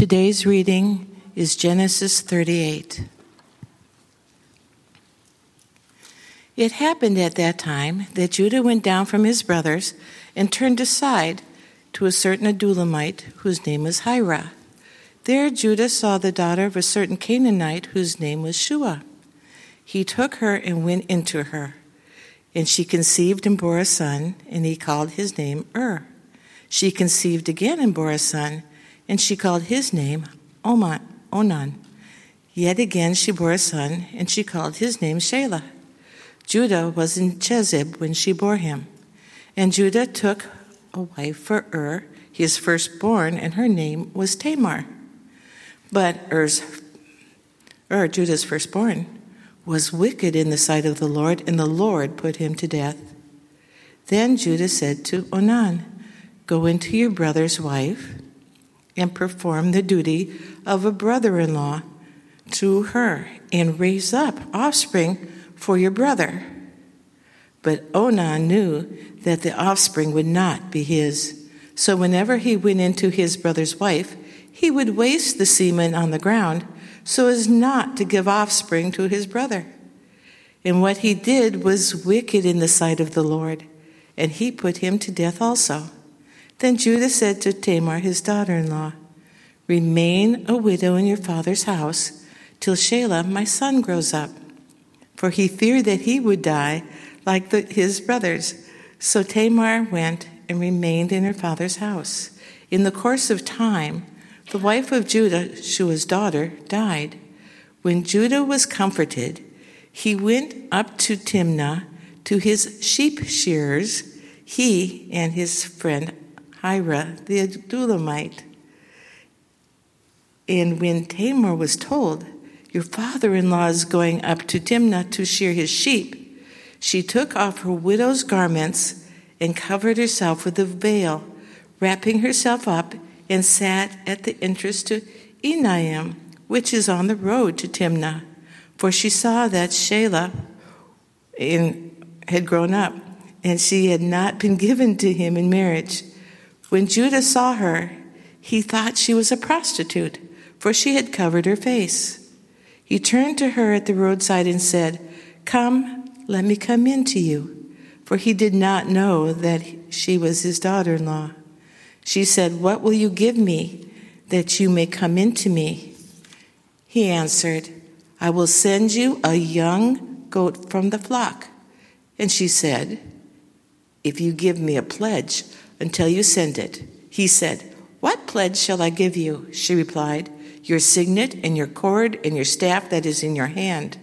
Today's reading is Genesis 38. It happened at that time that Judah went down from his brothers and turned aside to a certain Adullamite whose name was Hira. There Judah saw the daughter of a certain Canaanite whose name was Shua. He took her and went into her, and she conceived and bore a son, and he called his name Ur. She conceived again and bore a son, and she called his name Onan. Yet again she bore a son, and she called his name Shelah. Judah was in Chezib when she bore him. And Judah took a wife for Ur, his firstborn, and her name was Tamar. But Er's, Ur, Judah's firstborn, was wicked in the sight of the Lord, and the Lord put him to death. Then Judah said to Onan, Go into your brother's wife and perform the duty of a brother in law to her, and raise up offspring for your brother. But Onan knew that the offspring would not be his. So whenever he went into his brother's wife, he would waste the semen on the ground so as not to give offspring to his brother. And what he did was wicked in the sight of the Lord, and he put him to death also. Then Judah said to Tamar, his daughter in law, Remain a widow in your father's house till Shelah, my son, grows up. For he feared that he would die like the, his brothers. So Tamar went and remained in her father's house. In the course of time, the wife of Judah, Shua's daughter, died. When Judah was comforted, he went up to Timnah to his sheep shearers, he and his friend Hira the Adullamite. And when Tamar was told, Your father in law is going up to Timnah to shear his sheep, she took off her widow's garments and covered herself with a veil, wrapping herself up, and sat at the entrance to Enaim, which is on the road to Timnah. For she saw that Shelah had grown up, and she had not been given to him in marriage. When Judah saw her, he thought she was a prostitute, for she had covered her face. He turned to her at the roadside and said, Come, let me come in to you. For he did not know that she was his daughter in law. She said, What will you give me that you may come in to me? He answered, I will send you a young goat from the flock. And she said, If you give me a pledge until you send it. He said, What pledge shall I give you? She replied, Your signet and your cord and your staff that is in your hand.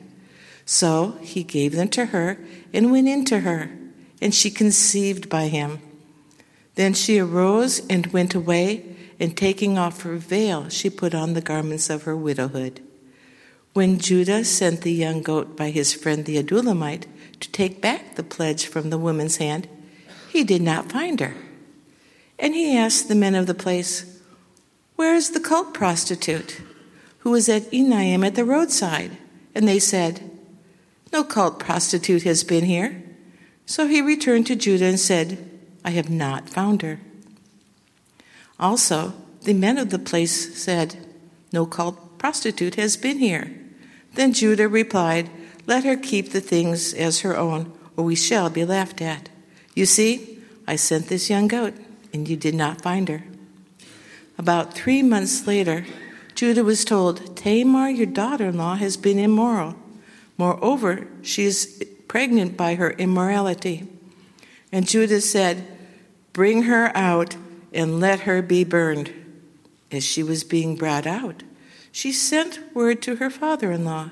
So he gave them to her and went in to her, and she conceived by him. Then she arose and went away, and taking off her veil, she put on the garments of her widowhood. When Judah sent the young goat by his friend the Adullamite to take back the pledge from the woman's hand, he did not find her. And he asked the men of the place, Where is the cult prostitute who was at Enaim at the roadside? And they said, no cult prostitute has been here. So he returned to Judah and said, I have not found her. Also, the men of the place said, No cult prostitute has been here. Then Judah replied, Let her keep the things as her own, or we shall be laughed at. You see, I sent this young goat, and you did not find her. About three months later, Judah was told, Tamar, your daughter in law, has been immoral Moreover, she is pregnant by her immorality. And Judah said, Bring her out and let her be burned. As she was being brought out, she sent word to her father in law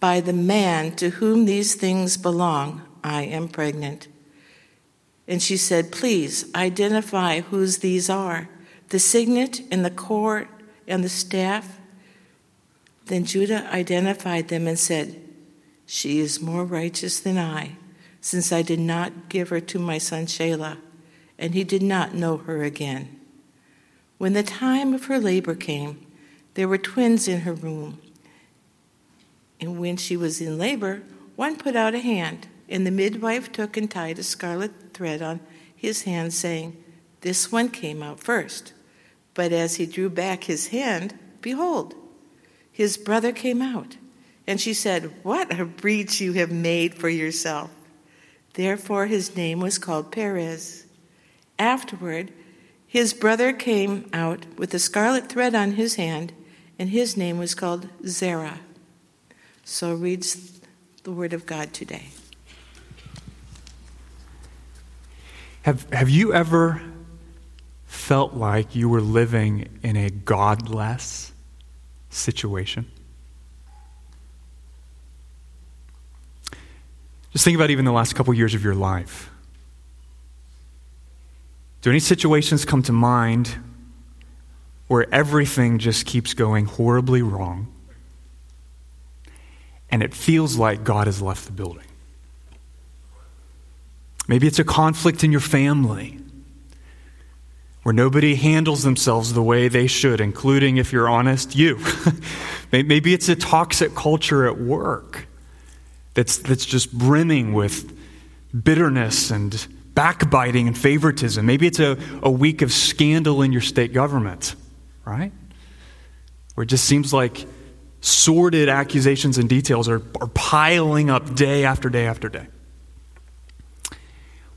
By the man to whom these things belong, I am pregnant. And she said, Please identify whose these are the signet and the cord and the staff. Then Judah identified them and said, she is more righteous than I, since I did not give her to my son Shelah, and he did not know her again. When the time of her labor came, there were twins in her womb. And when she was in labor, one put out a hand, and the midwife took and tied a scarlet thread on his hand, saying, This one came out first. But as he drew back his hand, behold, his brother came out. And she said, What a breach you have made for yourself. Therefore his name was called Perez. Afterward, his brother came out with a scarlet thread on his hand, and his name was called Zerah. So reads the word of God today. Have, have you ever felt like you were living in a godless situation? Just think about even the last couple years of your life. Do any situations come to mind where everything just keeps going horribly wrong and it feels like God has left the building? Maybe it's a conflict in your family where nobody handles themselves the way they should, including, if you're honest, you. Maybe it's a toxic culture at work that's, that's just brimming with bitterness and backbiting and favoritism. Maybe it's a, a week of scandal in your state government, right? Where it just seems like sordid accusations and details are, are piling up day after day after day.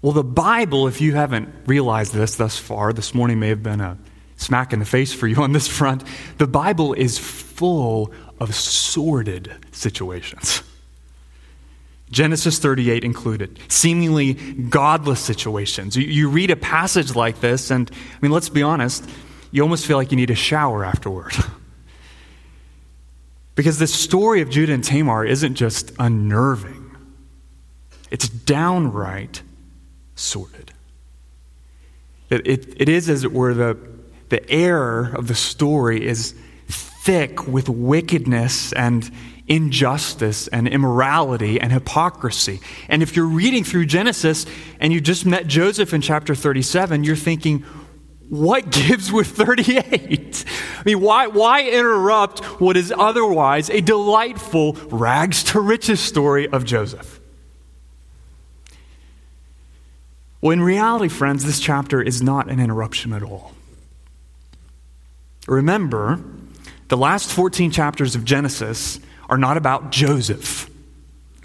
Well, the Bible, if you haven't realized this thus far, this morning may have been a smack in the face for you on this front. The Bible is full of sordid situations. Genesis 38 included, seemingly godless situations. You, you, read a passage like this, and I mean, let's be honest, you almost feel like you need a shower afterward. because the story of Judah and Tamar isn't just unnerving, it's downright sordid. It, it, it is, as it were, the, the air of the story is thick with wickedness and injustice and immorality and hypocrisy. And if you're reading through Genesis and you just met Joseph in chapter 37, you're thinking, what gives with 38? I mean, why, why interrupt what is otherwise a delightful rags to riches story of Joseph? Well, in reality, friends, this chapter is not an interruption at all. Remember, the last 14 chapters of Genesis are not about Joseph.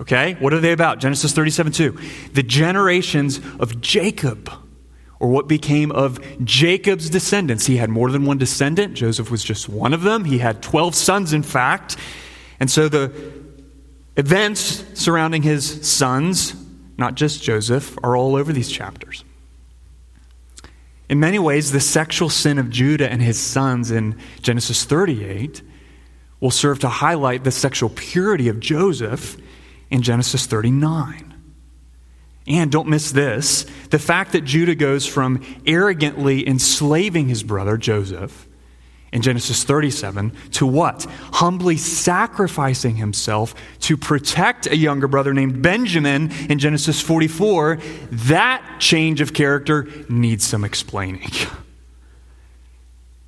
Okay? What are they about? Genesis 37 2. The generations of Jacob, or what became of Jacob's descendants. He had more than one descendant. Joseph was just one of them. He had 12 sons, in fact. And so the events surrounding his sons, not just Joseph, are all over these chapters. In many ways, the sexual sin of Judah and his sons in Genesis 38 will serve to highlight the sexual purity of Joseph in Genesis 39. And don't miss this the fact that Judah goes from arrogantly enslaving his brother Joseph in Genesis 37 to what? Humbly sacrificing himself to protect a younger brother named Benjamin in Genesis 44. That change of character needs some explaining.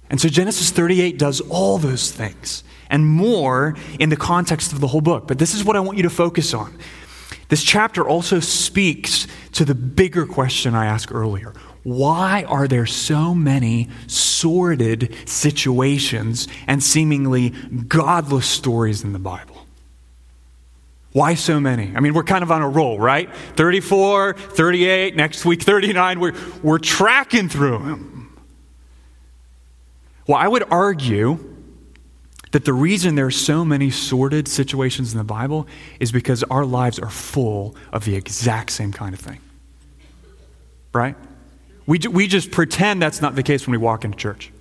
And so Genesis 38 does all those things and more in the context of the whole book. But this is what I want you to focus on. This chapter also speaks to the bigger question I asked earlier. Why are there so many sordid situations and seemingly godless stories in the Bible? Why so many? I mean, we're kind of on a roll, right? 34, 38, next week 39. We're, we're tracking through them. Well, I would argue that the reason there are so many sordid situations in the Bible is because our lives are full of the exact same kind of thing. Right? We, we just pretend that's not the case when we walk into church.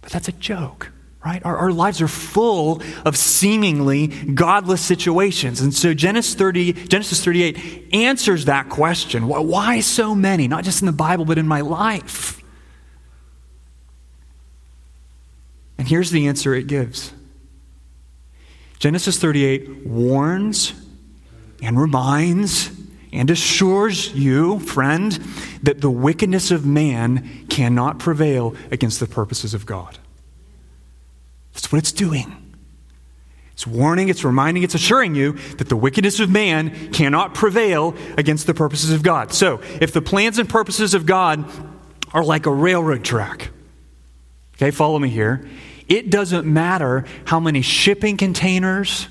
But that's a joke, right? Our, our lives are full of seemingly godless situations. And so Genesis, 30, Genesis 38 answers that question. Why, why so many? Not just in the Bible, but in my life. And here's the answer it gives Genesis 38 warns and reminds and assures you, friend, that the wickedness of man cannot prevail against the purposes of God. That's what it's doing. It's warning, it's reminding, it's assuring you that the wickedness of man cannot prevail against the purposes of God. So, if the plans and purposes of God are like a railroad track, Okay, follow me here. It doesn't matter how many shipping containers,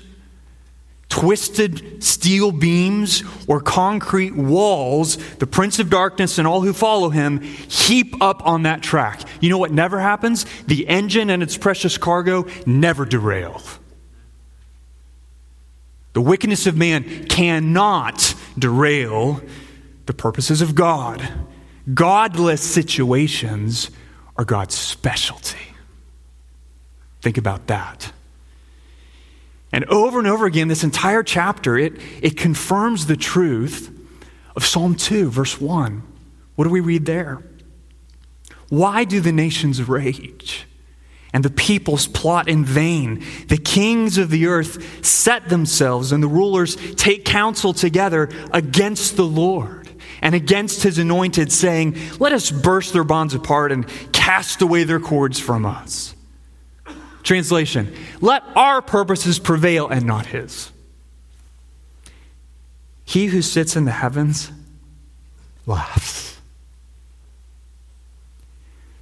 twisted steel beams, or concrete walls the Prince of Darkness and all who follow him heap up on that track. You know what never happens? The engine and its precious cargo never derail. The wickedness of man cannot derail the purposes of God. Godless situations are God's specialty. Think about that. And over and over again, this entire chapter, it, it confirms the truth of Psalm 2, verse 1. What do we read there? Why do the nations rage and the peoples plot in vain? The kings of the earth set themselves, and the rulers take counsel together against the Lord and against his anointed, saying, Let us burst their bonds apart and cast away their cords from us. Translation Let our purposes prevail and not his. He who sits in the heavens laughs.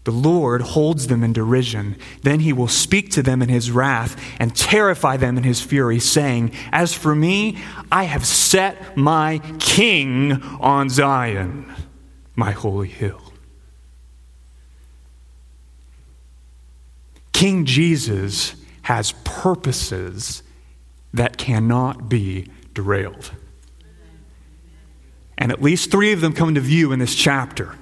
The Lord holds them in derision. Then he will speak to them in his wrath and terrify them in his fury, saying, As for me, I have set my king on Zion, my holy hill. King Jesus has purposes that cannot be derailed. And at least three of them come into view in this chapter.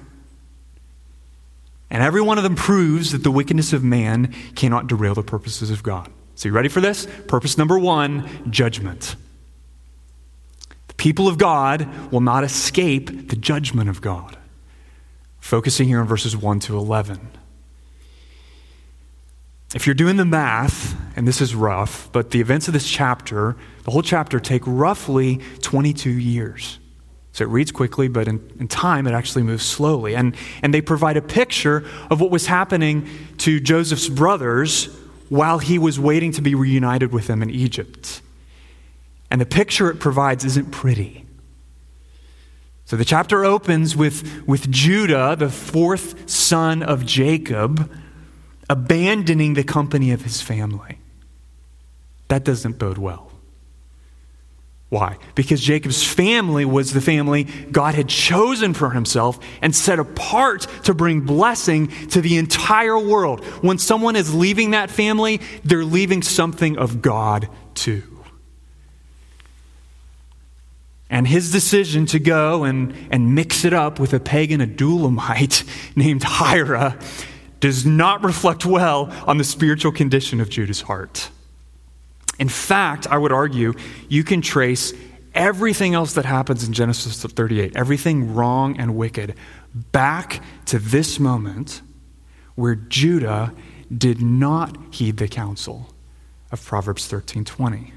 And every one of them proves that the wickedness of man cannot derail the purposes of God. So, you ready for this? Purpose number one judgment. The people of God will not escape the judgment of God. Focusing here on verses 1 to 11. If you're doing the math, and this is rough, but the events of this chapter, the whole chapter, take roughly 22 years. So it reads quickly, but in, in, time it actually moves slowly. And, and they provide a picture of what was happening to Joseph's brothers while he was waiting to be reunited with them in Egypt. And the picture it provides isn't pretty. So the chapter opens with, with Judah, the fourth son of Jacob abandoning the company of his family. That doesn't bode well. Why? Because Jacob's family was the family God had chosen for himself and set apart to bring blessing to the entire world. When someone is leaving that family, they're leaving something of God too. And his decision to go and, and mix it up with a pagan Adullamite named Hira does not reflect well on the spiritual condition of Judah's heart. In fact, I would argue you can trace everything else that happens in Genesis 38, everything wrong and wicked, back to this moment where Judah did not heed the counsel of Proverbs 13:20.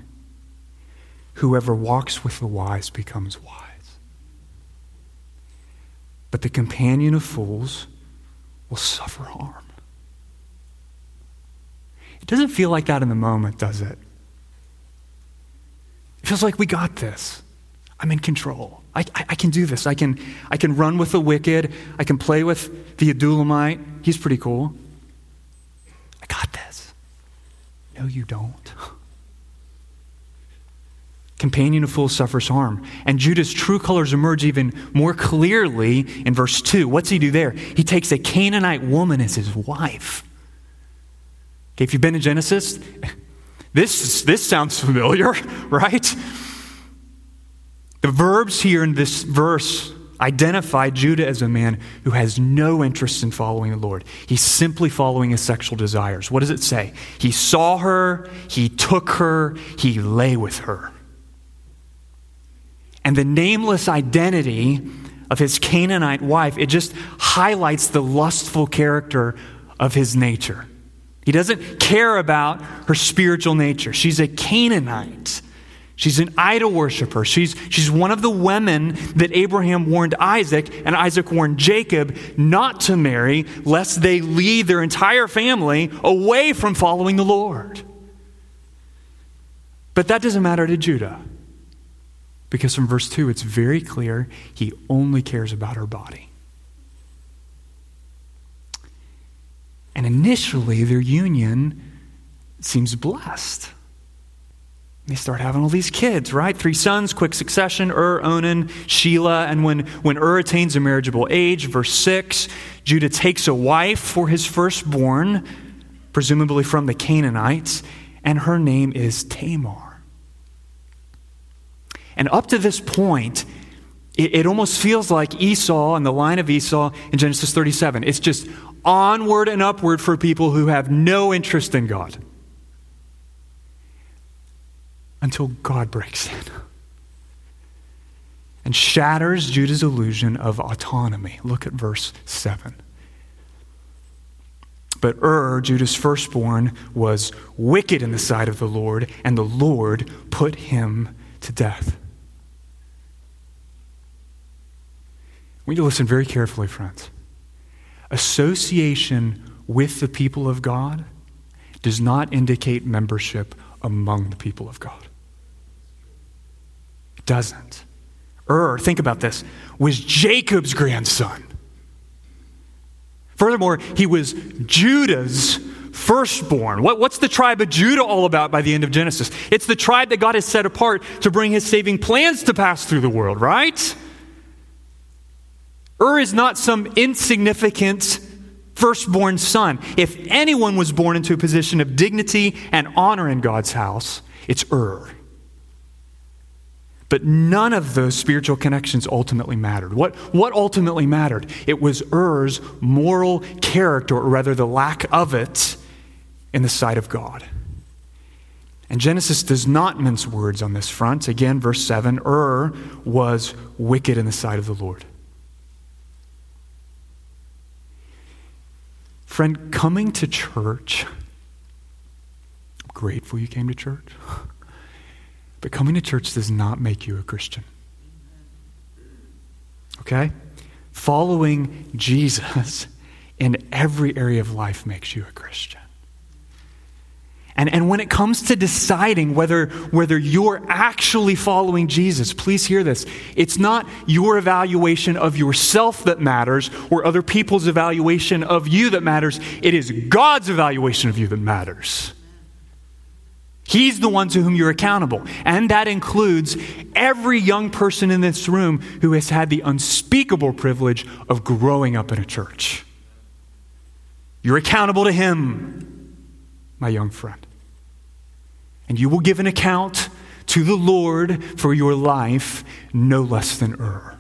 Whoever walks with the wise becomes wise. But the companion of fools will suffer harm. It doesn't feel like that in the moment, does it? It feels like we got this. I'm in control. I, I, I, can do this. I can, I can run with the wicked. I can play with the Adullamite. He's pretty cool. I got this. No, you don't. Companion of fools suffers harm. And Judah's true colors emerge even more clearly in verse 2. What's he do there? He takes a Canaanite woman as his wife. Okay, if you've been in Genesis, this, this sounds familiar, right? The verbs here in this verse identify Judah as a man who has no interest in following the Lord. He's simply following his sexual desires. What does it say? He saw her, he took her, he lay with her. And the nameless identity of his Canaanite wife, it just highlights the lustful character of his nature. He doesn't care about her spiritual nature. She's a Canaanite. She's an idol worshiper. She's, she's one of the women that Abraham warned Isaac and Isaac warned Jacob not to marry, lest they lead their entire family away from following the Lord. But that doesn't matter to Judah. Because from verse 2, it's very clear he only cares about her body. And initially, their union seems blessed. They start having all these kids, right? Three sons, quick succession Ur, Onan, Shelah. And when, when Ur attains a marriageable age, verse 6, Judah takes a wife for his firstborn, presumably from the Canaanites, and her name is Tamar. And up to this point, it, it almost feels like Esau and the line of Esau in Genesis 37. It's just onward and upward for people who have no interest in God until God breaks in and shatters Judah's illusion of autonomy. Look at verse 7. But Ur, Judah's firstborn, was wicked in the sight of the Lord, and the Lord put him to death. We need to listen very carefully, friends. Association with the people of God does not indicate membership among the people of God It doesn't. Ur, think about this, was Jacob's grandson. Furthermore, he was Judah's firstborn. What, what's the tribe of Judah all about by the end of Genesis? It's the tribe that God has set apart to bring his saving plans to pass through the world, right? Ur is not some insignificant firstborn son. If anyone was born into a position of dignity and honor in God's house, it's Ur. But none of those spiritual connections ultimately mattered. What, what ultimately mattered? It was Er's moral character, or rather the lack of it, in the sight of God. And Genesis does not mince words on this front. Again, verse 7 Ur was wicked in the sight of the Lord. Friend, coming to church, I'm grateful you came to church. But coming to church does not make you a Christian. Okay? Following Jesus in every area of life makes you a Christian. And, and when it comes to deciding whether, whether you're actually following Jesus, please hear this. It's not your evaluation of yourself that matters or other people's evaluation of you that matters. It is God's evaluation of you that matters. He's the one to whom you're accountable. And that includes every young person in this room who has had the unspeakable privilege of growing up in a church. You're accountable to Him, my young friend. And you will give an account to the Lord for your life no less than Ur.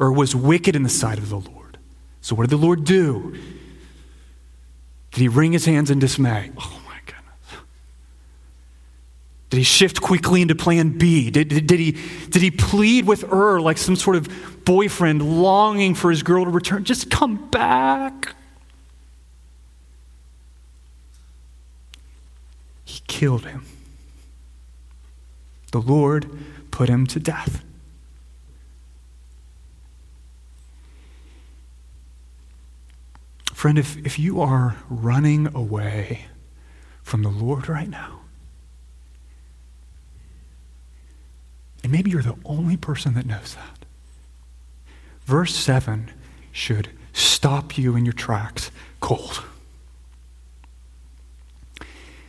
Ur was wicked in the sight of the Lord. So, what did the Lord do? Did he wring his hands in dismay? Oh, my goodness. did he shift quickly into plan B? Did, did, did, he, did he plead with Ur like some sort of boyfriend longing for his girl to return? Just come back. Killed him. The Lord put him to death. Friend, if, if you are running away from the Lord right now, And maybe you're the only person that knows that. Verse 7 should stop you in your tracks cold.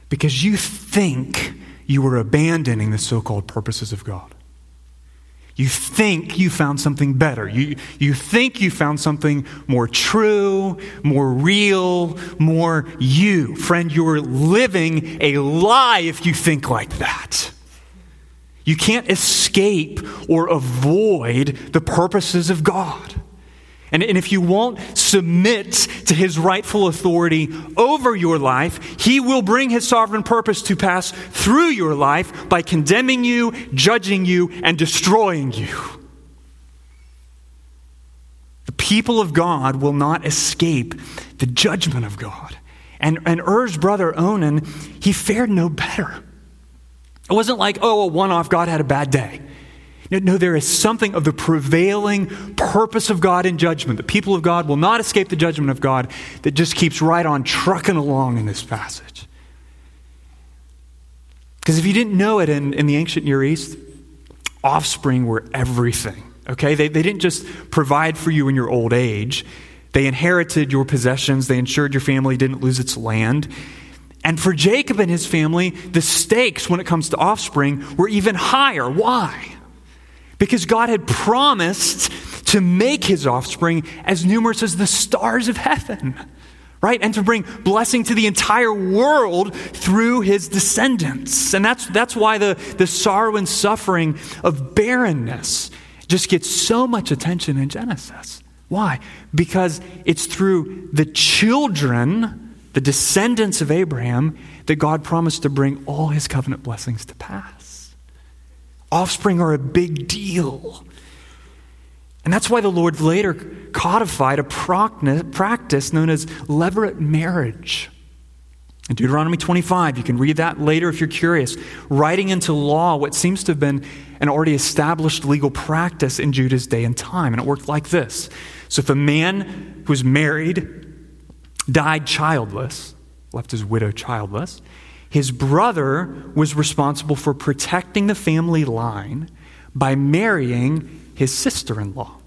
Because you think you are abandoning the so called purposes of God. You think you found something better. You, you think you found something more true, more real, more you. Friend, you're living a lie if you think like that. You can't escape or avoid the purposes of God. And, and if you won't submit to his rightful authority over your life, he will bring his sovereign purpose to pass through your life by condemning you, judging you, and destroying you. The people of God will not escape the judgment of God. And, and Er's brother Onan, he fared no better. It wasn't like, oh, a one off, God had a bad day. No, no, there is something of the prevailing purpose of God in judgment. The people of God will not escape the judgment of God that just keeps right on trucking along in this passage. Because if you didn't know it in, in the ancient Near East, offspring were everything. Okay? They, they didn't just provide for you in your old age, They inherited your possessions, they ensured your family didn't lose its land. And for Jacob and his family, the stakes when it comes to offspring were even higher. Why? Because God had promised to make his offspring as numerous as the stars of heaven, right? And to bring blessing to the entire world through his descendants. And that's, that's why the, the sorrow and suffering of barrenness just gets so much attention in Genesis. Why? Because it's through the children, the descendants of Abraham, that God promised to bring all his covenant blessings to pass. Offspring are a big deal. And that's why the Lord later codified a practice known as levirate marriage. In Deuteronomy 25, you can read that later if you're curious, writing into law what seems to have been an already established legal practice in Judah's day and time. And it worked like this. So if a man who was married died childless, left his widow childless, his brother was responsible for protecting the family line by marrying his sister in law,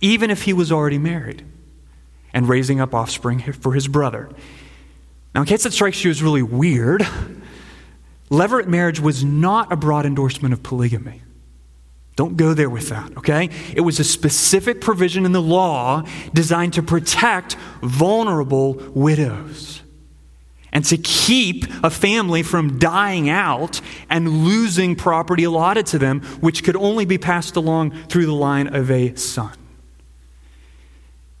even if he was already married, and raising up offspring for his brother. Now, in case that strikes you as really weird, levirate marriage was not a broad endorsement of polygamy. Don't go there with that, okay? It was a specific provision in the law designed to protect vulnerable widows and to keep a family from dying out and losing property allotted to them, which could only be passed along through the line of a son.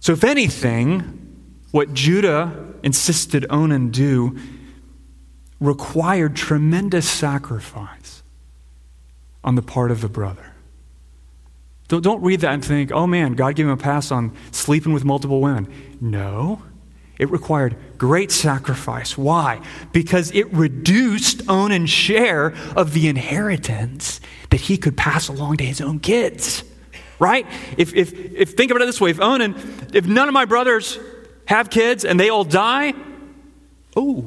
So, if anything, what Judah insisted Onan do required tremendous sacrifice on the part of the brother. Don't, don't read that and think, oh man, God gave him a pass on sleeping with multiple women. No. It required great sacrifice. Why? Because it reduced Onan's share of the inheritance that he could pass along to his own kids. Right? If, if, if think about it this way, if Onan, if none of my brothers have kids and they all die, oh,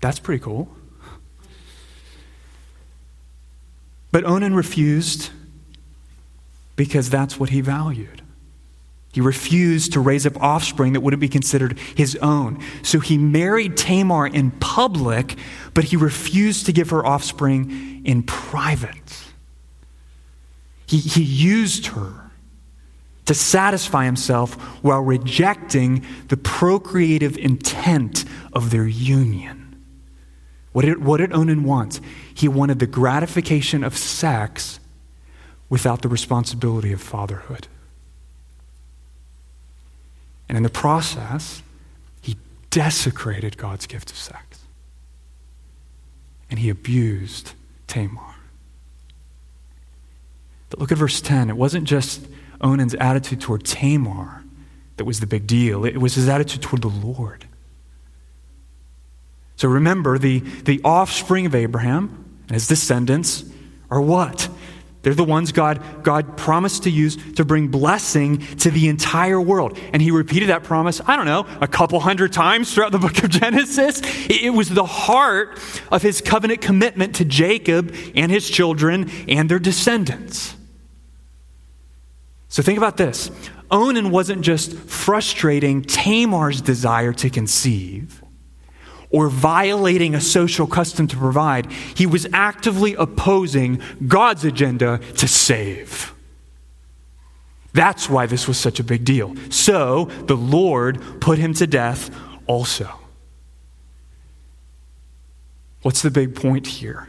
that's pretty cool. But Onan refused because that's what he valued. He refused to raise up offspring that wouldn't be considered his own. So he married Tamar in public, but he refused to give her offspring in private. He, he used her to satisfy himself while rejecting the procreative intent of their union. What did, what did Onan want? He wanted the gratification of sex without the responsibility of fatherhood. And in the process, he desecrated God's gift of sex. And he abused Tamar. But look at verse 10. It wasn't just Onan's attitude toward Tamar that was the big deal, it was his attitude toward the Lord. So remember, the, the offspring of Abraham and his descendants are what? They're the ones God, God promised to use to bring blessing to the entire world. And he repeated that promise, I don't know, a couple hundred times throughout the book of Genesis. It, was the heart of his covenant commitment to Jacob and his children and their descendants. So think about this Onan wasn't just frustrating Tamar's desire to conceive or violating a social custom to provide, he was actively opposing God's agenda to save. That's why this was such a big deal. So the Lord put him to death also. What's the big point here?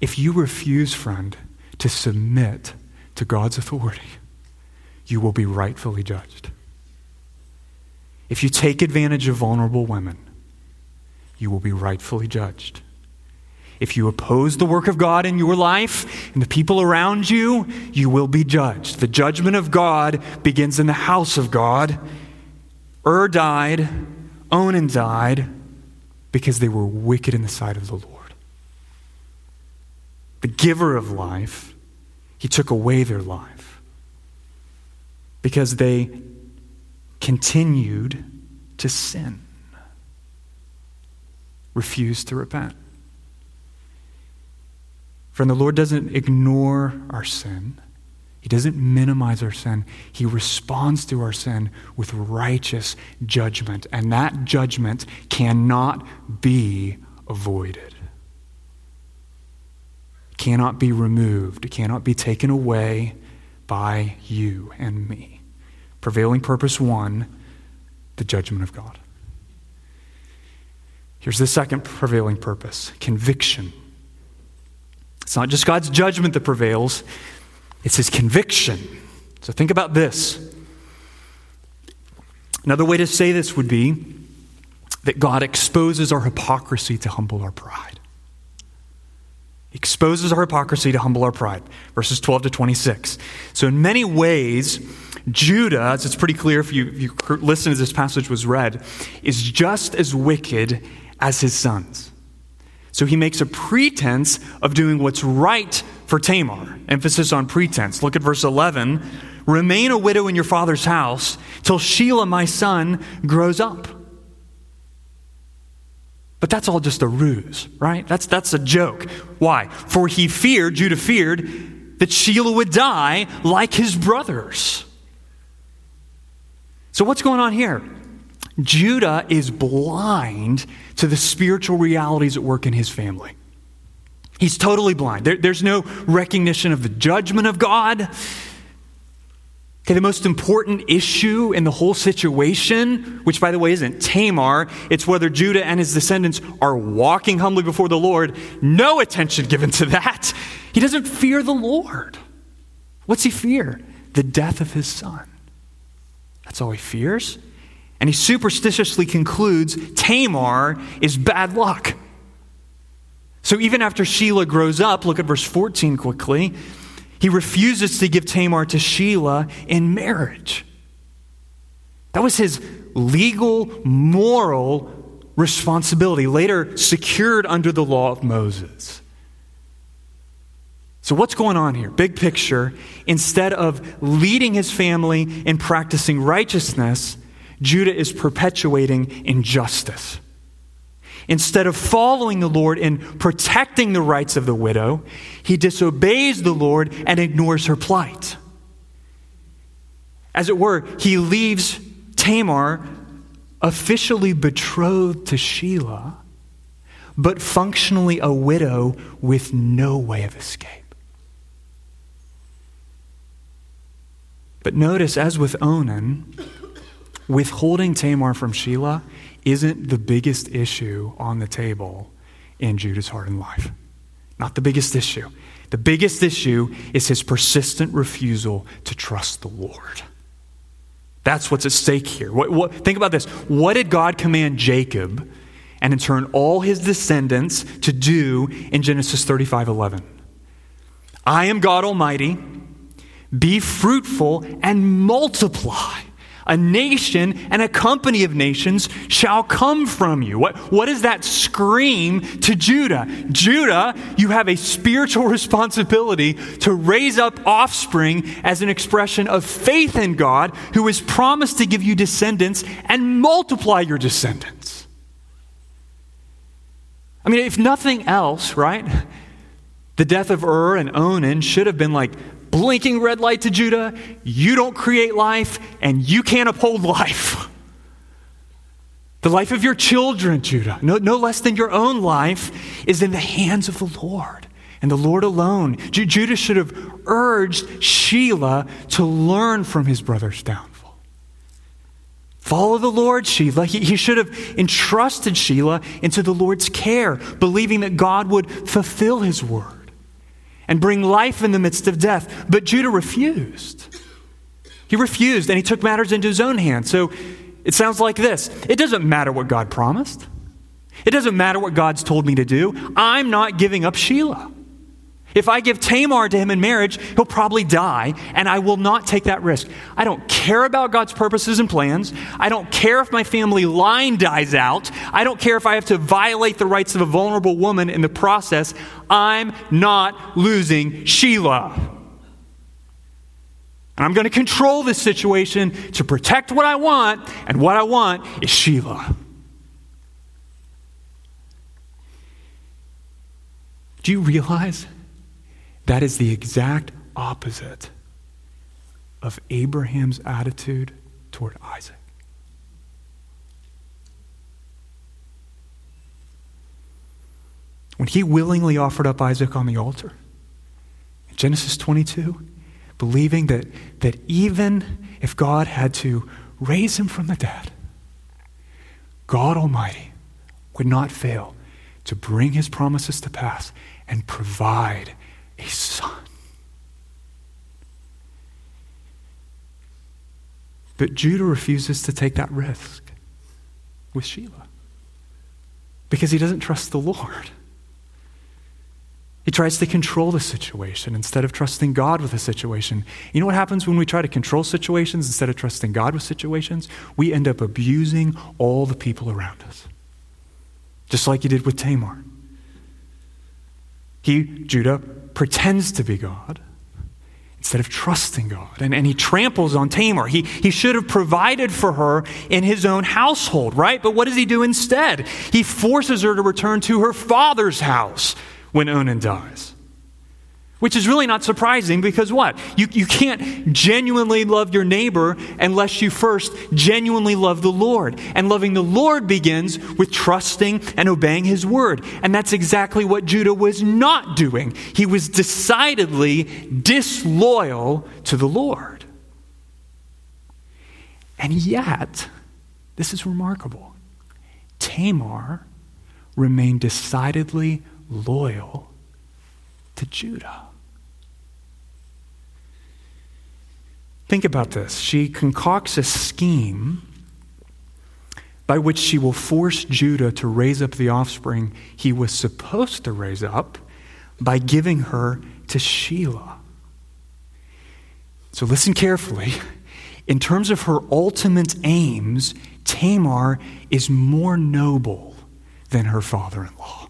If you refuse, friend, to submit to God's authority, you will be rightfully judged. If you take advantage of vulnerable women, you will be rightfully judged. If you oppose the work of God in your life and the people around you, you will be judged. The judgment of God begins in the house of God. Ur died, Onan died, because they were wicked in the sight of the Lord. The giver of life, he took away their life because they continued to sin, refused to repent. Friend, the Lord doesn't ignore our sin, He doesn't minimize our sin. He responds to our sin with righteous judgment. And that judgment cannot be avoided. Cannot be removed. It cannot be taken away by you and me. Prevailing purpose one, the judgment of God. Here's the second prevailing purpose conviction. It's not just God's judgment that prevails, it's his conviction. So think about this. Another way to say this would be that God exposes our hypocrisy to humble our pride. He exposes our hypocrisy to humble our pride. Verses 12 to 26. So, in many ways, Judah, as it's pretty clear if you, if you listen as this passage was read, is just as wicked as his sons. So he makes a pretense of doing what's right for Tamar. Emphasis on pretense. Look at verse 11. Remain a widow in your father's house till Shelah, my son, grows up. But that's all just a ruse, right? That's, that's a joke. Why? For he feared, Judah feared, that Shelah would die like his brothers. So what's going on here? Judah is blind to the spiritual realities at work in his family. He's totally blind. There, there's no recognition of the judgment of God. Okay, the most important issue in the whole situation, which by the way isn't Tamar, it's whether Judah and his descendants are walking humbly before the Lord. No attention given to that. He doesn't fear the Lord. What's he fear? The death of his son. That's all he fears. And he superstitiously concludes Tamar is bad luck. So even after Shelah grows up, look at verse 14 quickly, he refuses to give Tamar to Shelah in marriage. That was his legal, moral responsibility, later secured under the law of Moses. So, what's going on here? Big picture. Instead of leading his family in practicing righteousness, Judah is perpetuating injustice. Instead of following the Lord and protecting the rights of the widow, he disobeys the Lord and ignores her plight. As it were, he leaves Tamar officially betrothed to Shelah, but functionally a widow with no way of escape. But notice, as with Onan, withholding Tamar from Shelah isn't the biggest issue on the table in Judah's heart and life. Not the biggest issue. The biggest issue is his persistent refusal to trust the Lord. That's what's at stake here. What, what, think about this. What did God command Jacob and in turn all his descendants to do in Genesis 35 11? I am God Almighty. Be fruitful and multiply a nation and a company of nations shall come from you. What, what does that scream to Judah? Judah, you have a spiritual responsibility to raise up offspring as an expression of faith in God, who has promised to give you descendants and multiply your descendants. I mean, if nothing else, right? The death of Ur and Onan should have been like blinking red light to Judah you don't create life and you can't uphold life. The life of your children, Judah, no, no less than your own life, is in the hands of the Lord and the Lord alone. Judah should have urged Shelah to learn from his brother's downfall. Follow the Lord, Shelah. He, he should have entrusted Shelah into the Lord's care, believing that God would fulfill his word and bring life in the midst of death. But Judah refused. He refused and he took matters into his own hands. So it sounds like this It doesn't matter what God promised, it doesn't matter what God's told me to do. I'm not giving up Shelah. If I give Tamar to him in marriage, he'll probably die, and I will not take that risk. I don't care about God's purposes and plans. I don't care if my family line dies out. I don't care if I have to violate the rights of a vulnerable woman in the process. I'm not losing Shelah. And I'm going to control this situation to protect what I want, and what I want is Shelah. Do you realize? That is the exact opposite of Abraham's attitude toward Isaac. When he willingly offered up Isaac on the altar, in Genesis 22, believing that, that even if God had to raise him from the dead, God Almighty would not fail to bring his promises to pass and provide a son. But Judah refuses to take that risk with Shelah because he doesn't trust the Lord. He tries to control the situation instead of trusting God with the situation. You know what happens when we try to control situations instead of trusting God with situations? We end up abusing all the people around us. Just like he did with Tamar. He, Judah, pretends to be God instead of trusting God. And, and he tramples on Tamar. He, he should have provided for her in his own household, right? But what does he do instead? He forces her to return to her father's house when Onan dies. Which is really not surprising because what? You, you can't genuinely love your neighbor unless you first genuinely love the Lord. And loving the Lord begins with trusting and obeying his word. And that's exactly what Judah was not doing. He was decidedly disloyal to the Lord. And yet, this is remarkable. Tamar remained decidedly loyal to Judah. Think about this. She concocts a scheme by which she will force Judah to raise up the offspring he was supposed to raise up by giving her to Shelah. So listen carefully. In terms of her ultimate aims, Tamar is more noble than her father in law.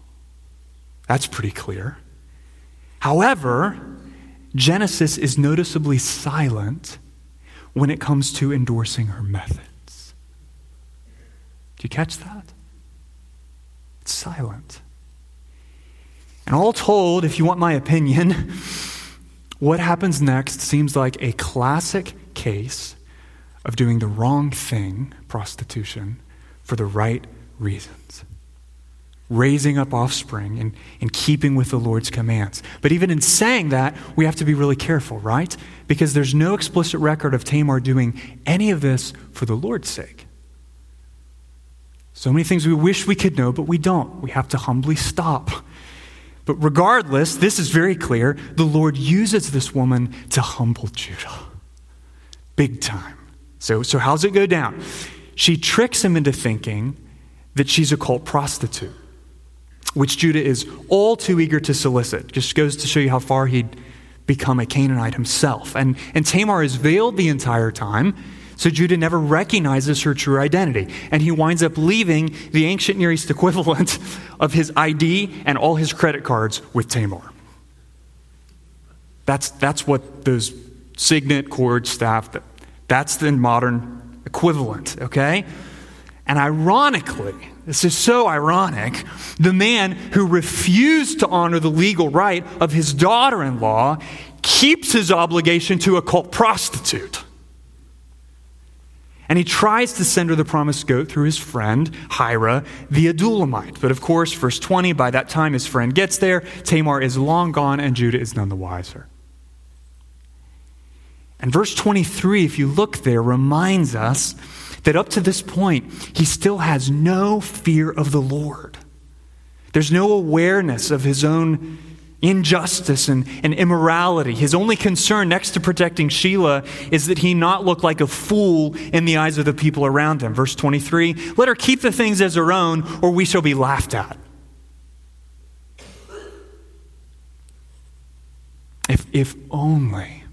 That's pretty clear. However, Genesis is noticeably silent when it comes to endorsing her methods. Do you catch that? It's silent. And all told, if you want my opinion, what happens next seems like a classic case of doing the wrong thing, prostitution, for the right reasons raising up offspring and, and keeping with the Lord's commands. But even in saying that, we have to be really careful, right? Because there's no explicit record of Tamar doing any of this for the Lord's sake. So many things we wish we could know, but we don't. We have to humbly stop. But regardless, this is very clear. The Lord uses this woman to humble Judah. Big time. So, so how's it go down? She tricks him into thinking that she's a cult prostitute which Judah is all too eager to solicit. Just goes to show you how far he'd become a Canaanite himself. And, and Tamar is veiled the entire time, so Judah never recognizes her true identity. And he winds up leaving the ancient Near East equivalent of his ID and all his credit cards with Tamar. That's, that's what those signet cord staff, that, that's the modern equivalent, okay? And ironically, this is so ironic. The man who refused to honor the legal right of his daughter in law keeps his obligation to a cult prostitute. And he tries to send her the promised goat through his friend, Hira, the Adullamite. But of course, verse 20, by that time his friend gets there, Tamar is long gone, and Judah is none the wiser. And verse 23, if you look there, reminds us that up to this point, he still has no fear of the Lord. There's no awareness of his own injustice and, and immorality. His only concern, next to protecting Shelah, is that he not look like a fool in the eyes of the people around him. Verse 23 Let her keep the things as her own, or we shall be laughed at. If, if only,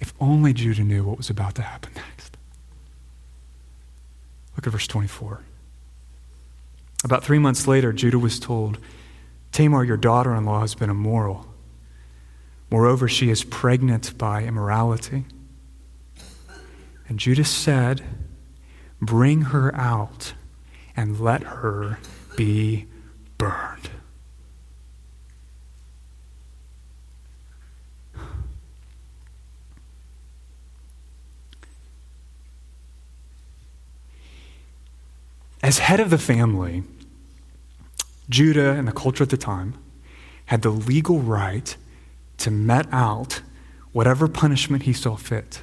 if only Judah knew what was about to happen next. Look at verse 24. About three months later, Judah was told, Tamar, your daughter in law, has been immoral. Moreover, she is pregnant by immorality. And Judah said, Bring her out and let her be burned. As head of the family, Judah and the culture at the time had the legal right to met out whatever punishment he saw fit.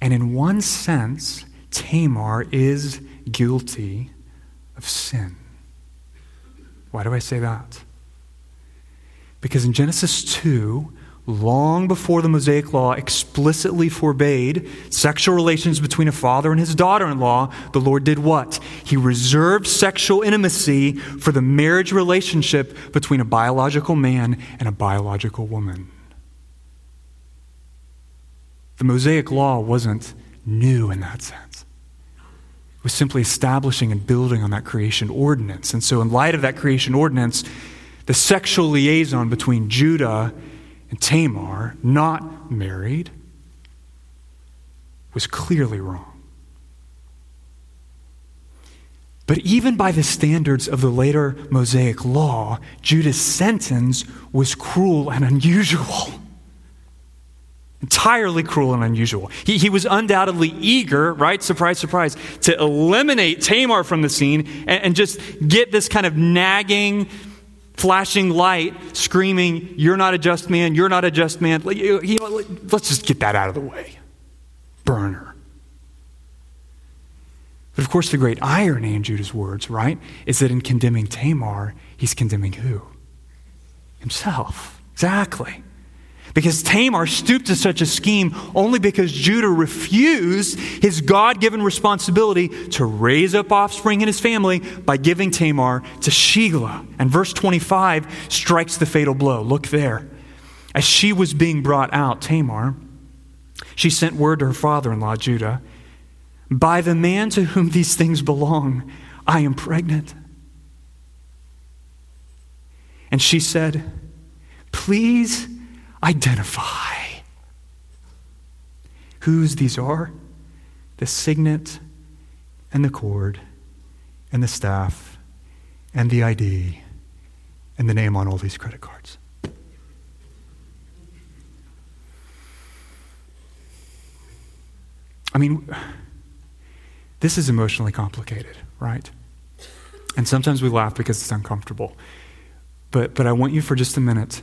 And in one sense, Tamar is guilty of sin. Why do I say that? Because in Genesis 2, long before the Mosaic Law explicitly forbade sexual relations between a father and his daughter in law, the Lord did what? He reserved sexual intimacy for the marriage relationship between a biological man and a biological woman. The Mosaic Law wasn't new in that sense. It was simply establishing and building on that creation ordinance. And so, in light of that creation ordinance, the sexual liaison between Judah and Tamar, not married, was clearly wrong. But even by the standards of the later Mosaic law, Judah's sentence was cruel and unusual. Entirely cruel and unusual. He, he was undoubtedly eager, right? Surprise, surprise, to eliminate Tamar from the scene and, and just get this kind of nagging, flashing light, screaming, You're not a just man, you're not a just man. Let's just get that out of the way. Burn her. But of course, the great irony in Judah's words, right, is that in condemning Tamar, he's condemning who? Himself. Exactly. Because Tamar stooped to such a scheme only because Judah refused his God given responsibility to raise up offspring in his family by giving Tamar to Shelah. And verse 25 strikes the fatal blow. Look there. As she was being brought out, Tamar, she sent word to her father in law, Judah By the man to whom these things belong, I am pregnant. And she said, Please identify whose these are the signet and the cord and the staff and the ID and the name on all these credit cards. I mean, this is emotionally complicated, right? And sometimes we laugh because it's uncomfortable. But, but I want you for just a minute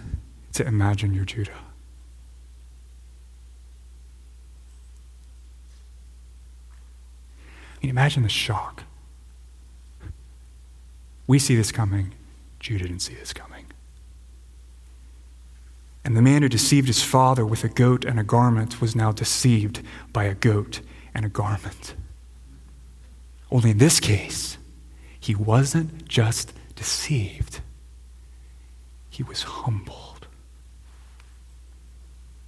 to imagine you're Judah. I mean, imagine the shock. We see this coming. Judah didn't see this coming. And the man who deceived his father with a goat and a garment was now deceived by a goat and a garment. Only in this case, he wasn't just deceived, he was humble.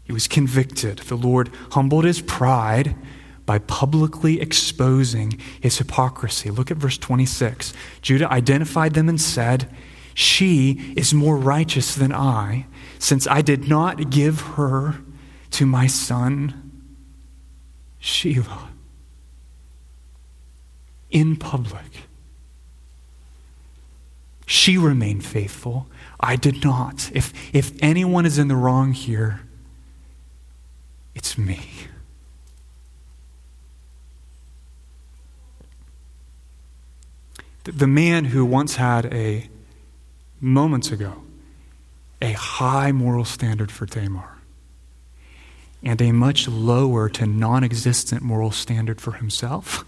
He was convicted. The Lord humbled his pride by publicly exposing his hypocrisy. Look at verse 26. Judah identified them and said, She is more righteous than I, since I did not give her to my son Shelah in public. She remained faithful. I did not. If, if anyone is in the wrong here, it's me. The man who once had a, moments ago, a high moral standard for Tamar and a much lower to non existent moral standard for himself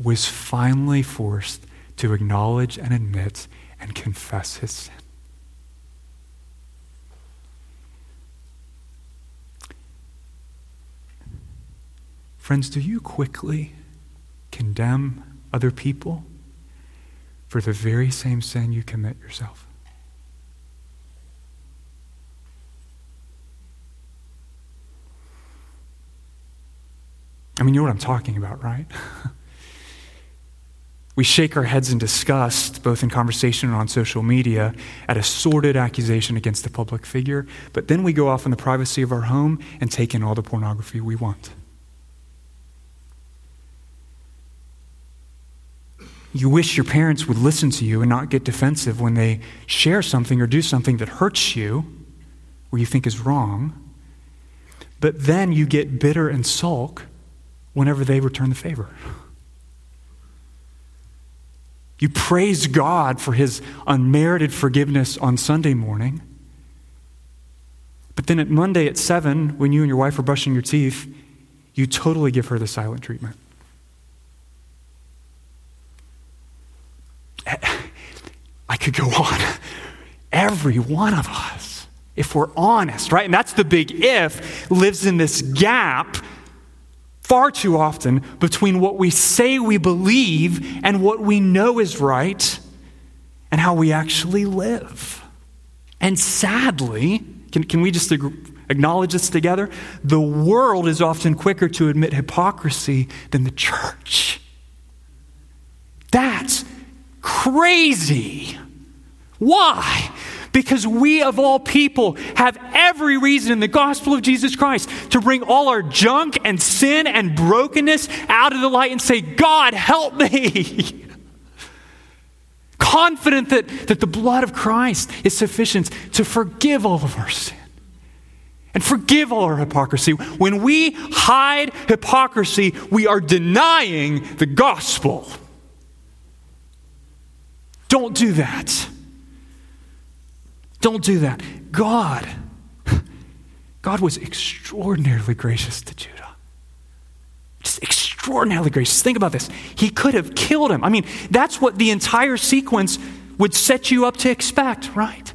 was finally forced to acknowledge and admit and confess his sin. Friends, do you quickly condemn other people for the very same sin you commit yourself? I mean, you know what I'm talking about, right? we shake our heads in disgust, both in conversation and on social media, at a sordid accusation against a public figure, but then we go off in the privacy of our home and take in all the pornography we want. You wish your parents would listen to you and not get defensive when they share something or do something that hurts you or you think is wrong. But then you get bitter and sulk whenever they return the favor. You praise God for his unmerited forgiveness on Sunday morning. But then at Monday at 7, when you and your wife are brushing your teeth, you totally give her the silent treatment. I could go on. Every one of us, if we're honest, right? And that's the big if, lives in this gap far too often between what we say we believe and what we know is right and how we actually live. And sadly, can, can we just acknowledge this together? The world is often quicker to admit hypocrisy than the church. That's crazy. Why? Because we, of all people, have every reason in the gospel of Jesus Christ to bring all our junk and sin and brokenness out of the light and say, God, help me. Confident that, that the blood of Christ is sufficient to forgive all of our sin and forgive all our hypocrisy. When we hide hypocrisy, we are denying the gospel. Don't do that. Don't do that. God, God was extraordinarily gracious to Judah. Just extraordinarily gracious. Think about this. He could have killed him. I mean, that's what the entire sequence would set you up to expect, right?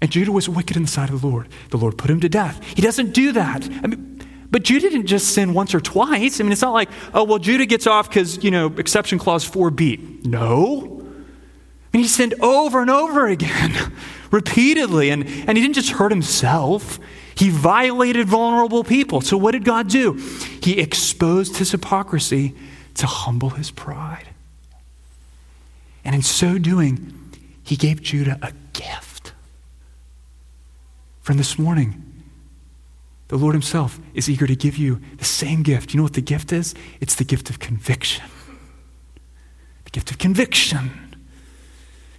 And Judah was wicked in the sight of the Lord. The Lord put him to death. He doesn't do that. I mean, but Judah didn't just sin once or twice. I mean, it's not like, oh, well, Judah gets off because, you know, exception clause 4b. No. I mean, he sinned over and over again, repeatedly. And, and he didn't just hurt himself, he violated vulnerable people. So what did God do? He exposed his hypocrisy to humble his pride. And in so doing, he gave Judah a gift. From this morning, the Lord Himself is eager to give you the same gift. You know what the gift is? It's the gift of conviction. The gift of conviction.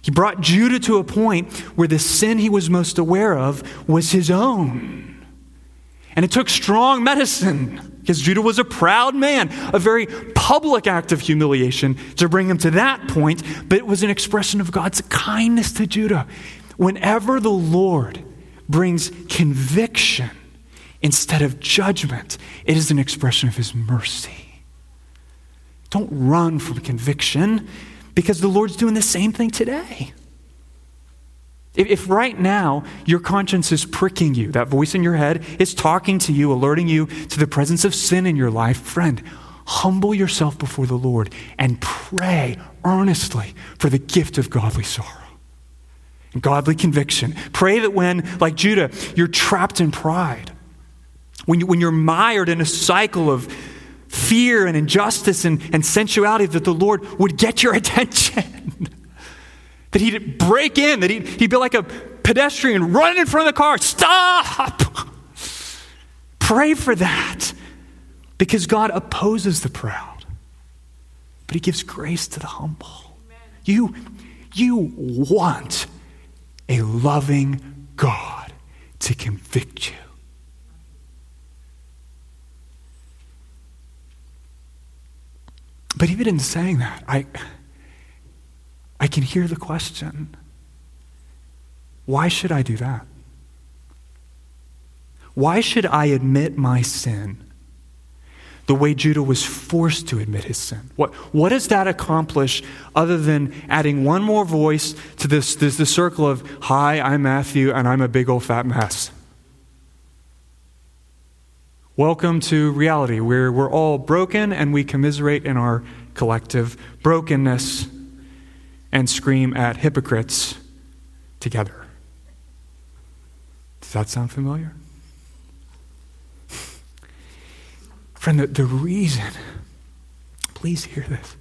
He brought Judah to a point where the sin he was most aware of was his own. And it took strong medicine because Judah was a proud man, a very public act of humiliation to bring him to that point, but it was an expression of God's kindness to Judah. Whenever the Lord brings conviction instead of judgment, it is an expression of his mercy. Don't run from conviction because the Lord's doing the same thing today. If, right now your conscience is pricking you, that voice in your head is talking to you, alerting you to the presence of sin in your life, friend, humble yourself before the Lord and pray earnestly for the gift of godly sorrow and godly conviction. Pray that when, like Judah, you're trapped in pride, when, you, when you're mired in a cycle of fear and injustice and, and sensuality, that the Lord would get your attention. that He'd break in, that he'd, he'd be like a pedestrian running in front of the car. Stop! Pray for that because God opposes the proud, but He gives grace to the humble. You, you want a loving God to convict you. But even in saying that, I, I can hear the question why should I do that? Why should I admit my sin the way Judah was forced to admit his sin? What, what does that accomplish other than adding one more voice to this, this, this circle of, Hi, I'm Matthew, and I'm a big old fat mess? Welcome to reality, where we're all broken and we commiserate in our collective brokenness and scream at hypocrites together. Does that sound familiar? Friend, the, the reason, please hear this.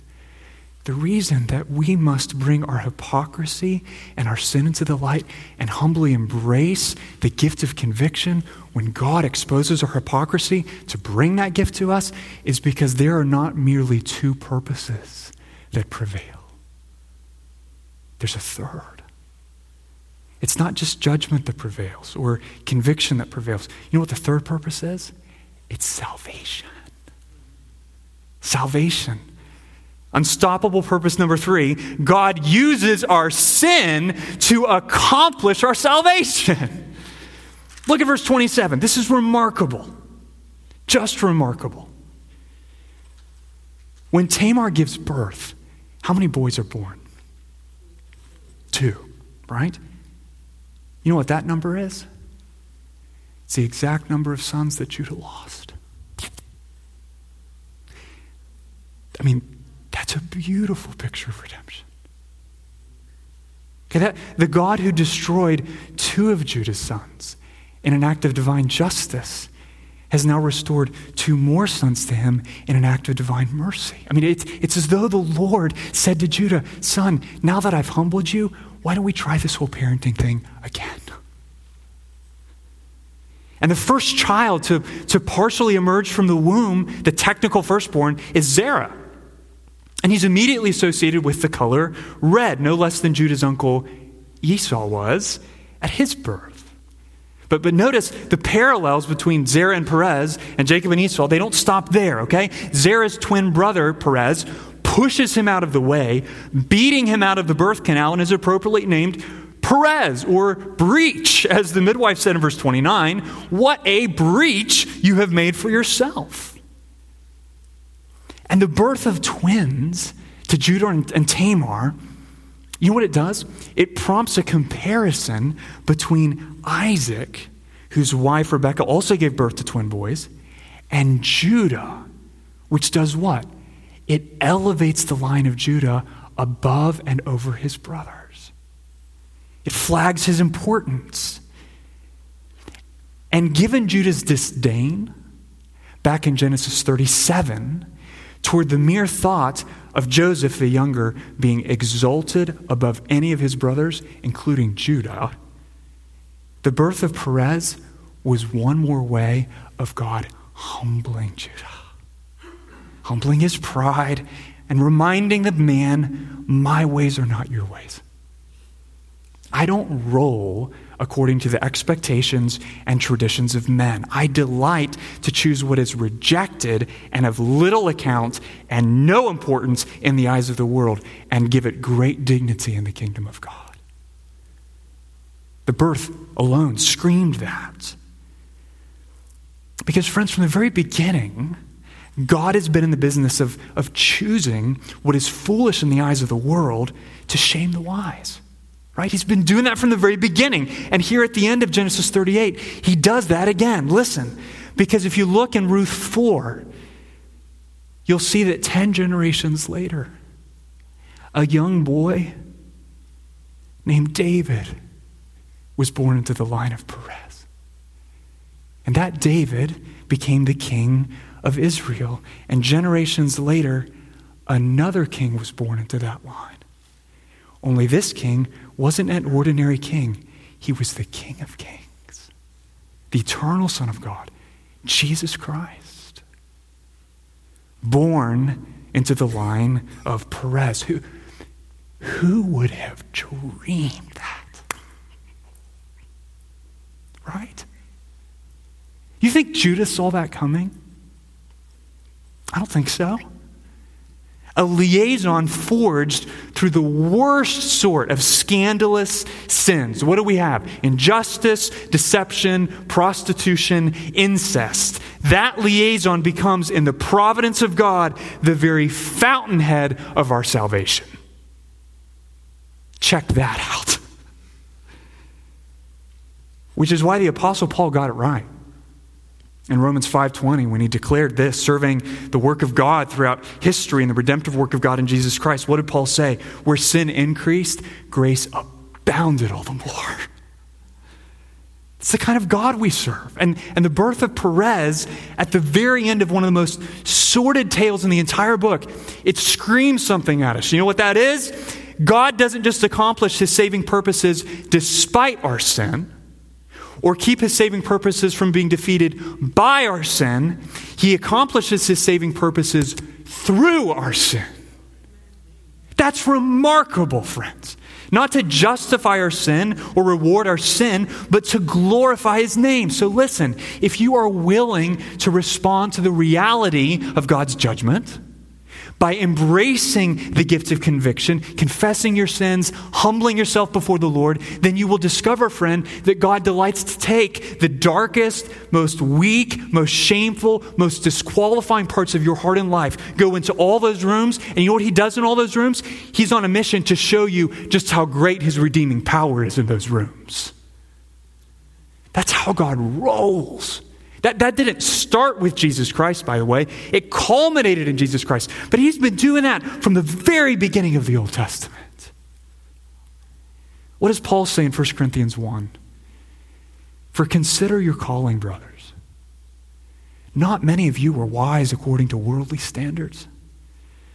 The reason that we must bring our hypocrisy and our sin into the light and humbly embrace the gift of conviction when God exposes our hypocrisy to bring that gift to us is because there are not merely two purposes that prevail. There's a third. It's not just judgment that prevails or conviction that prevails. You know what the third purpose is? It's salvation. Salvation. Unstoppable purpose number three God uses our sin to accomplish our salvation. Look at verse 27. This is remarkable. Just remarkable. When Tamar gives birth, how many boys are born? Two, right? You know what that number is? It's the exact number of sons that Judah lost. I mean, that's a beautiful picture of redemption. Okay, that, the God who destroyed two of Judah's sons in an act of divine justice has now restored two more sons to him in an act of divine mercy. I mean, it's, it's as though the Lord said to Judah, Son, now that I've humbled you, why don't we try this whole parenting thing again? And the first child to, to partially emerge from the womb, the technical firstborn, is Zerah. And he's immediately associated with the color red, no less than Judah's uncle Esau was at his birth. But, but notice the parallels between Zerah and Perez and Jacob and Esau, they don't stop there, okay? Zerah's twin brother, Perez, pushes him out of the way, beating him out of the birth canal, and is appropriately named Perez or breach, as the midwife said in verse 29. What a breach you have made for yourself. And the birth of twins to Judah and, and Tamar, you know what it does? It prompts a comparison between Isaac, whose wife Rebekah also gave birth to twin boys, and Judah, which does what? It elevates the line of Judah above and over his brothers. It flags his importance. And given Judah's disdain, back in Genesis 37, toward the mere thought of Joseph the younger being exalted above any of his brothers, including Judah, the birth of Perez was one more way of God humbling Judah, humbling his pride, and reminding the man, My ways are not your ways. I don't roll according to the expectations and traditions of men. I delight to choose what is rejected and of little account and no importance in the eyes of the world and give it great dignity in the kingdom of God. The birth alone screamed that. Because, friends, from the very beginning, God has been in the business of, of choosing what is foolish in the eyes of the world to shame the wise. Right? He's been doing that from the very beginning. And here at the end of Genesis 38, he does that again. Listen, because if you look in Ruth 4, you'll see that 10 generations later, a young boy named David was born into the line of Perez. And that David became the king of Israel. And generations later, another king was born into that line. Only this king wasn't an ordinary king, he was the King of Kings, the eternal Son of God, Jesus Christ, born into the line of Perez. Who, who would have dreamed that? Right? You think Judas saw that coming? I don't think so a liaison forged through the worst sort of scandalous sins. What do we have? Injustice, deception, prostitution, incest. That liaison becomes, in the providence of God, the very fountainhead of our salvation. Check that out. Which is why the Apostle Paul got it right in Romans 5:20 when he declared this serving the work of God throughout history and the redemptive work of God in Jesus Christ what did Paul say? Where sin increased grace abounded all the more. It's the kind of God we serve. And and the birth of Perez at the very end of one of the most sordid tales in the entire book it screams something at us. You know what that is? God doesn't just accomplish his saving purposes despite our sin or keep his saving purposes from being defeated by our sin, he accomplishes his saving purposes through our sin. That's remarkable, friends. Not to justify our sin or reward our sin, but to glorify his name. So listen, if you are willing to respond to the reality of God's judgment, by embracing the gift of conviction, confessing your sins, humbling yourself before the Lord, then you will discover, friend, that God delights to take the darkest, most weak, most shameful, most disqualifying parts of your heart and life, go into all those rooms, and you know what He does in all those rooms? He's on a mission to show you just how great His redeeming power is in those rooms. That's how God rolls. That, that didn't start with Jesus Christ, by the way. It culminated in Jesus Christ. But he's been doing that from the very beginning of the Old Testament. What does Paul say in 1 Corinthians 1? For consider your calling, brothers. Not many of you were wise according to worldly standards.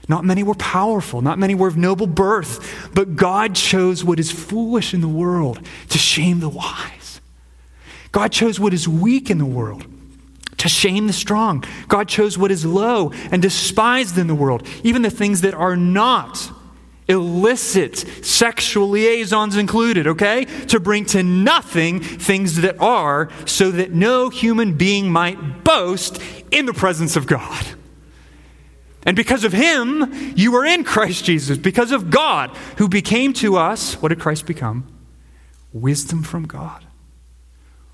Not many were powerful. Not many were of noble birth. But God chose what is foolish in the world to shame the wise. God chose what is weak in the world to shame the strong. God chose what is low and despised in the world, even the things that are not illicit, sexual liaisons included, okay? To bring to nothing things that are, so that no human being might boast in the presence of God. And because of him, you are in Christ Jesus. Because of God, who became to us, what did Christ become? Wisdom from God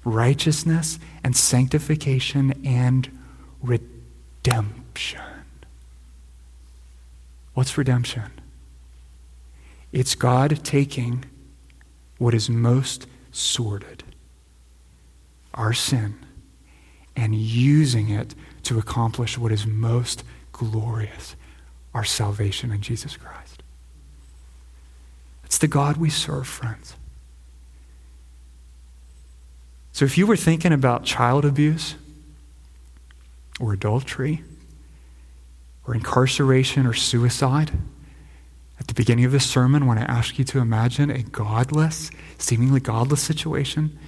righteousness and sanctification and redemption. What's redemption? It's God taking what is most sordid, our sin, and using it to accomplish what is most glorious, our salvation in Jesus Christ. It's the God we serve, friends. So if you were thinking about child abuse or adultery or incarceration or suicide, at the beginning of this sermon, when I asked you to imagine a godless, seemingly godless situation,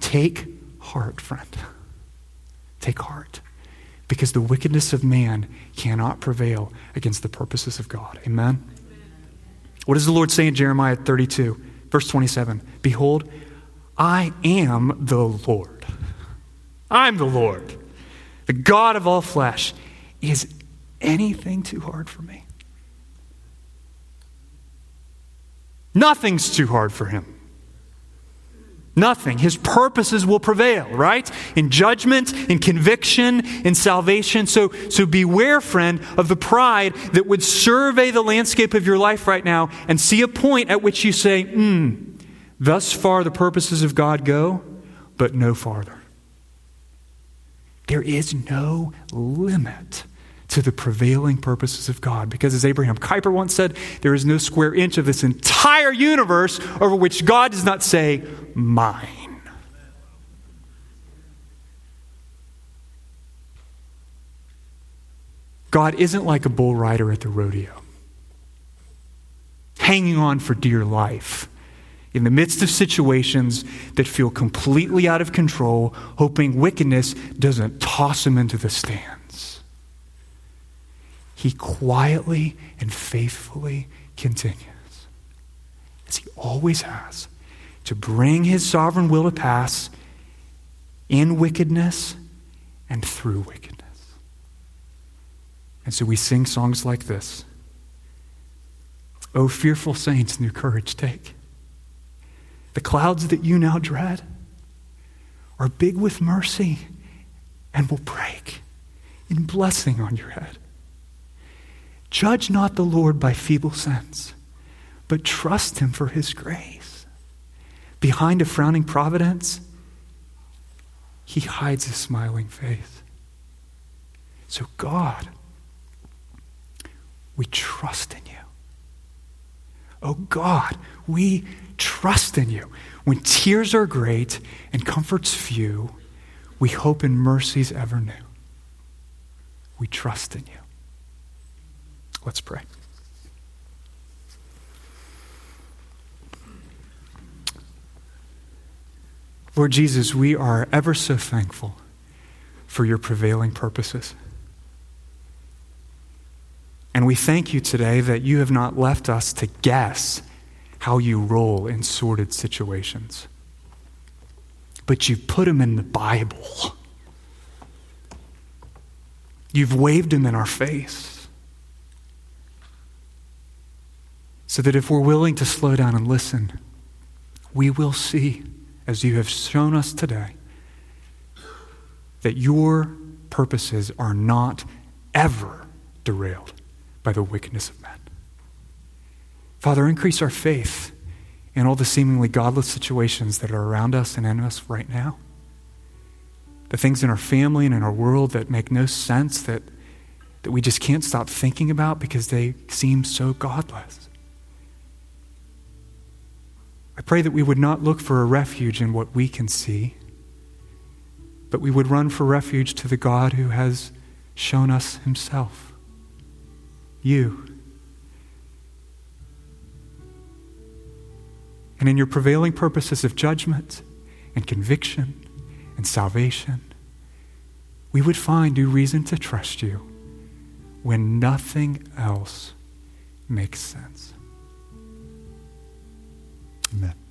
take heart, friend. Take heart. Because the wickedness of man cannot prevail against the purposes of God. Amen? What does the Lord say in Jeremiah 32, verse 27? Behold, I am the Lord. I'm the Lord, the God of all flesh. Is anything too hard for me? Nothing's too hard for him. Nothing. His purposes will prevail, right? In judgment, in conviction, in salvation. So, so beware, friend, of the pride that would survey the landscape of your life right now and see a point at which you say, hmm, Thus far, the purposes of God go, but no farther. There is no limit to the prevailing purposes of God. Because as Abraham Kuyper once said, there is no square inch of this entire universe over which God does not say, mine. God isn't like a bull rider at the rodeo, hanging on for dear life in the midst of situations that feel completely out of control, hoping wickedness doesn't toss him into the stands. He quietly and faithfully continues, as he always has, to bring his sovereign will to pass in wickedness and through wickedness. And so we sing songs like this. O fearful saints, new courage take. The clouds that you now dread are big with mercy and will break in blessing on your head. Judge not the Lord by feeble sense, but trust him for his grace. Behind a frowning providence, he hides a smiling face. So, God, we trust in you. Oh God, we trust in you. When tears are great and comforts few, we hope in mercies ever new. We trust in you. Let's pray. Lord Jesus, we are ever so thankful for your prevailing purposes. And we thank you today that you have not left us to guess how you roll in sordid situations. But you've put them in the Bible. You've waved them in our face. So that if we're willing to slow down and listen, we will see, as you have shown us today, that your purposes are not ever derailed by the wickedness of men. Father, increase our faith in all the seemingly godless situations that are around us and in us right now. The things in our family and in our world that make no sense, that, that we just can't stop thinking about because they seem so godless. I pray that we would not look for a refuge in what we can see, but we would run for refuge to the God who has shown us himself. You. And in your prevailing purposes of judgment and conviction and salvation, we would find new reason to trust you when nothing else makes sense. Amen.